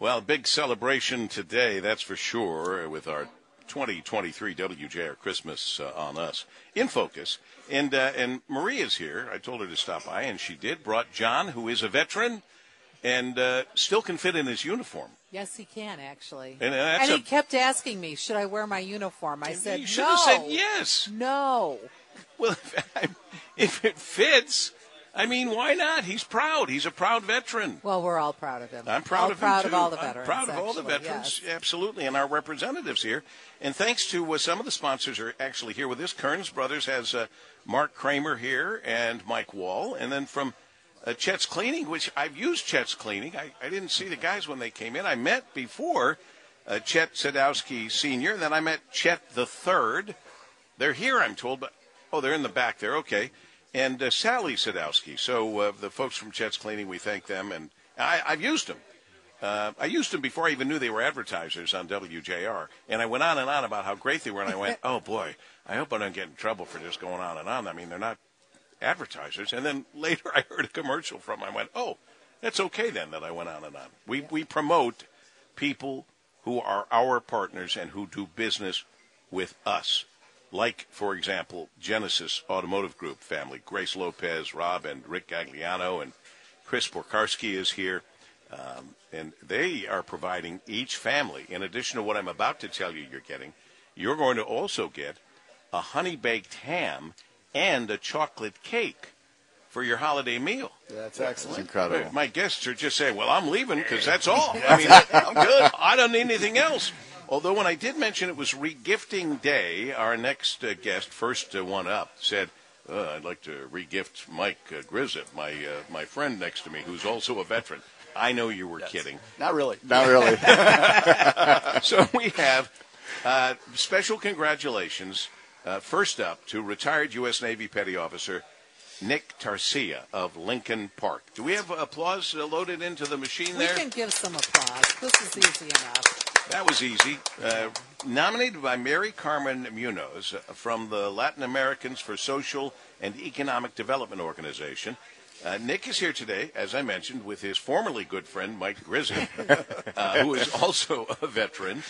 Well, big celebration today, that's for sure, with our 2023 WJR Christmas uh, on us in focus. And uh, and Maria's here. I told her to stop by, and she did. Brought John, who is a veteran, and uh, still can fit in his uniform. Yes, he can actually. And, uh, that's he a- kept asking me, "Should I wear my uniform?" I said, you should "No." have said yes. No. Well, if, if it fits, I mean, why not? He's proud. He's a proud veteran. Well, we're all proud of him. I'm proud all of proud him of too. all the I'm veterans. proud of all the veterans, yes. absolutely, and our representatives here. And thanks to uh, some of the sponsors are actually here with us. Kearns Brothers has uh, Mark Kramer here and Mike Wall, and then from uh, Chet's Cleaning, which I've used Chet's Cleaning. I, I didn't see the guys when they came in. I met before uh, Chet Sadowski Senior, and then I met Chet the Third. They're here, I'm told, but oh, they're in the back there. Okay, and uh, Sally Sadowski. So uh, the folks from Chet's Cleaning, we thank them, and I, I've used them. Uh, I used them before I even knew they were advertisers on WJR, and I went on and on about how great they were, and I went, "Oh boy, I hope I don't get in trouble for just going on and on." I mean, they're not advertisers. And then later, I heard a commercial from. 'em. I went, "Oh, that's okay then." That I went on and on. We we promote people who are our partners and who do business with us. Like, for example, Genesis Automotive Group family, Grace Lopez, Rob, and Rick Gagliano, and Chris Porkarski is here. Um, and they are providing each family, in addition to what I'm about to tell you you're getting, you're going to also get a honey baked ham and a chocolate cake for your holiday meal. That's excellent. Incredible. My guests are just saying, "Well, I'm leaving because that's all. I mean, I'm good. I don't need anything else." Although, when I did mention it was regifting day, our next uh, guest, first uh, one up, said, uh, "I'd like to regift Mike uh, Grizzip, my uh, my friend next to me, who's also a veteran." I know you were kidding. Not really. Not really. So we have uh, special congratulations. Uh, first up to retired U.S. Navy Petty Officer Nick Tarcia of Lincoln Park. Do we have applause uh, loaded into the machine there? We can give some applause. This is easy enough. That was easy. Uh, nominated by Mary Carmen Munoz uh, from the Latin Americans for Social and Economic Development Organization. Uh, Nick is here today, as I mentioned, with his formerly good friend Mike Grizzy, uh, who is also a veteran.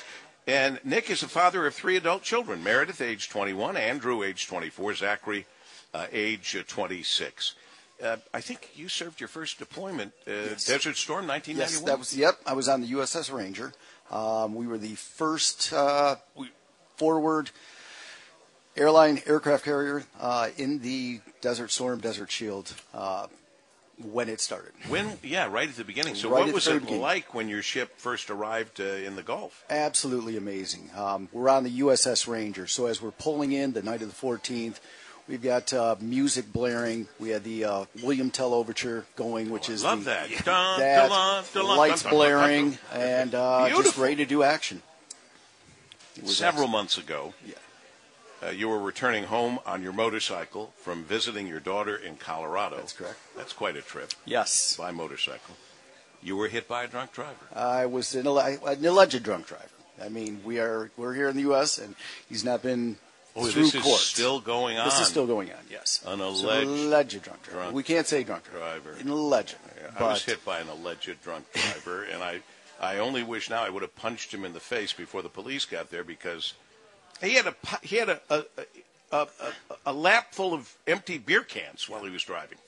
And Nick is the father of three adult children Meredith, age 21, Andrew, age 24, Zachary, uh, age uh, 26. Uh, I think you served your first deployment, uh, Desert Storm, 1991. Yes, that was. Yep, I was on the USS Ranger. Um, we were the first uh, forward airline aircraft carrier uh, in the Desert Storm, Desert Shield uh, when it started. When, yeah, right at the beginning. So, Right what was it beginning. like when your ship first arrived uh, in the Gulf? Absolutely amazing. Um, we're on the USS Ranger, so as we're pulling in the night of the 14th, we've got uh, music blaring. We had the uh, William Tell Overture going, which is Love the, that. Dun, that dun, dun, lights blaring, and uh, just ready to do action. Several excellent. months ago, Yeah. uh, you were returning home on your motorcycle from visiting your daughter in Colorado. That's correct. That's quite a trip Yes. by motorcycle. You were hit by a drunk driver. I was an, an alleged drunk driver. I mean, we are we're here in the U.S. and he's not been Oh, through this is court. still going on. This is still going on. Yes, An alleged alleged drunk driver. drunk we can't say drunk driver. An alleged. Yeah, I was hit by an alleged drunk driver, and I, I only wish now I would have punched him in the face before the police got there because he had a he had a a, a, a, a lap full of empty beer cans while he was driving,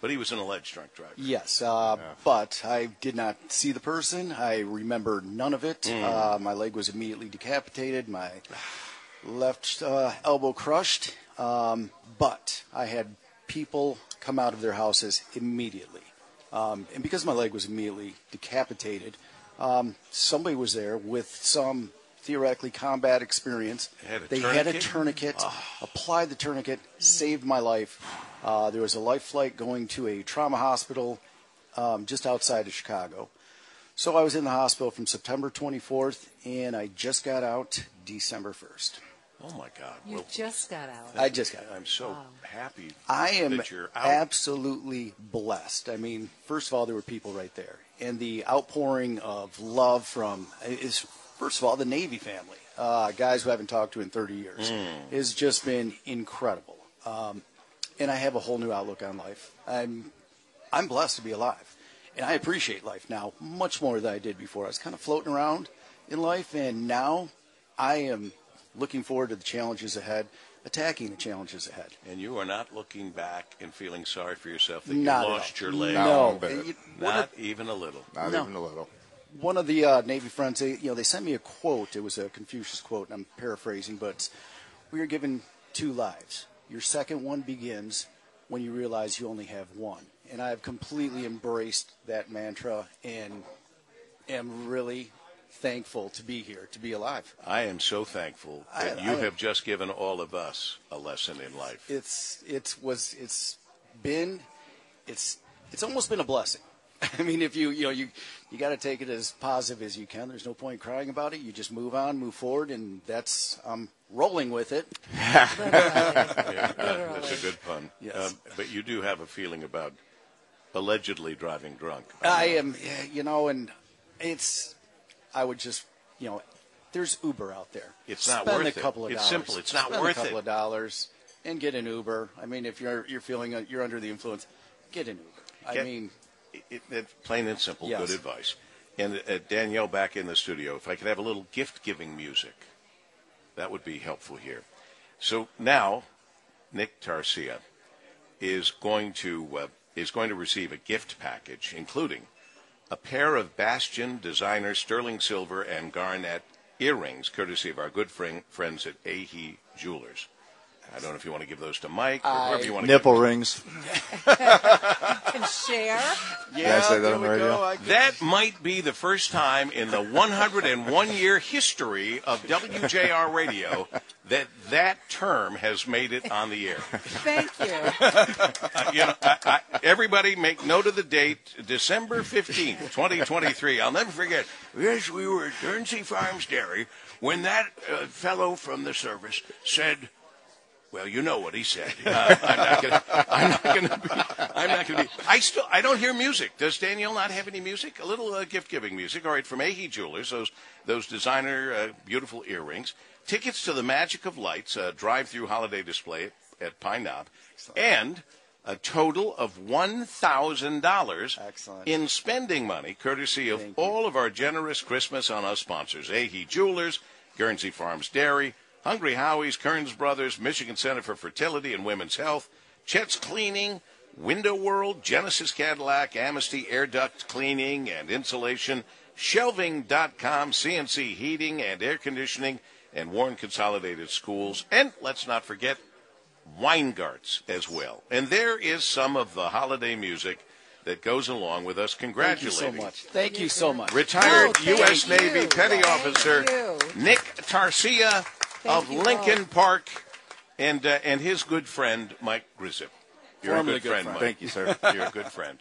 but he was an alleged drunk driver. Yes, uh, but I did not see the person. I remember none of it. Hmm. Uh, my leg was immediately decapitated. My left uh, elbow crushed. Um, but I had people come out of their houses immediately. Um, and because my leg was immediately decapitated, um, somebody was there with some theoretically combat experience. Had a they had a tourniquet? tourniquet, applied the tourniquet, saved my life. Uh, there was a life flight going to a trauma hospital um, just outside of Chicago. So I was in the hospital from September 24th, and I just got out December 1st. Oh my God! You Well, just got out. I just got out. I'm so happy. I am that you're out. absolutely blessed. I mean, first of all, there were people right there, and the outpouring of love from is first of all the Navy family, uh, guys who I haven't talked to in 30 years, Hmm. has just been incredible. Um, and I have a whole new outlook on life. I'm I'm blessed to be alive, and I appreciate life now much more than I did before. I was kind of floating around in life, and now I am looking forward to the challenges ahead, attacking the challenges ahead. And you are not looking back and feeling sorry for yourself that Not you lost your leg. No. No, bit. You- Not even a little. Not No. even a little. one of the uh, Navy friends, they, you know, they sent me a quote. It was a Confucius quote, and I'm paraphrasing, but we are given two lives. Your second one begins when you realize you only have one. And I have completely embraced that mantra and am really thankful to be here, to be alive. I am so thankful I- that you I- have just given all of us a lesson in life. It's it was it's been it's it's almost been a blessing. I mean, if you you know you you got to take it as positive as you can. There's no point crying about it. You just move on, move forward, and that's I'm rolling with it. Yeah, that's a good pun. Yes. Um, but you do have a feeling about allegedly driving drunk. I am, you know, and it's I would just you know, there's Uber out there. It's not worth a it. couple of It's dollars. simple. It's not Spend worth a couple it. of dollars and get an Uber. I mean, if you're you're feeling uh, you're under the influence, get an Uber. I mean, It, it, it's plain and simple, Yes. good advice. And uh, Danielle back in the studio, if I could have a little gift giving music, that would be helpful here. So now, Nick Tarcia is going to uh, is going to receive a gift package, including a pair of Bastion designer sterling silver and garnet earrings, courtesy of our good friend, friends at Ahee Jewelers. I don't know if you want to give those to Mike or whoever you want to Nipple give them. rings. Can share. yeah, I say that there on the we radio? go. I That might be the first time in the 101 year history of WJR radio that that term has made it on the air. Thank you. Uh, you know, I, I, everybody make note of the date, December 15th, 2023. I'll never forget. Yes, we were at Guernsey Farms Dairy when that uh, fellow from the service said, well, you know what he said. Uh, I'm not going to. I'm not going to be. I'm not going to be. I still. I don't hear music. Does Danielle not have any music? A little uh, gift giving music. All right, from Ahee Jewelers, those those designer uh, beautiful earrings, tickets to the Magic of Lights, a drive-through holiday display at, at Pine Knob, and a total of one thousand dollars in spending money, courtesy of all of our generous Christmas on us sponsors: Ahee Jewelers, Guernsey Farms Dairy. Hungry Howie's, Kearns Brothers, Michigan Center for Fertility and Women's Health, Chet's Cleaning, Window World, Genesis Cadillac, Amnesty Air Duct Cleaning and Insulation, Shelving.com, CNC Heating and Air Conditioning, and Warren Consolidated Schools, and let's not forget Weingartz as well. And there is some of the holiday music that goes along with us Congratulations. Thank you so much. Thank you so much. retired Oh, U.S. you. Navy Petty Thank Officer you. Nick Tarcia of Lincoln both. Park, and uh, and his good friend Mike Grissip. You're Formerly a good good friend, friend. Mike. Thank you, sir. You're a good friend,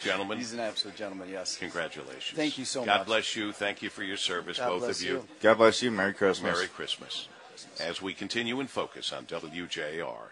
gentlemen. He's an absolute gentleman. Yes. Congratulations. Thank you so God much. God bless you. Thank you for your service, God both of you. you. God bless you. Merry Christmas. Merry Christmas. As we continue in focus on WJR.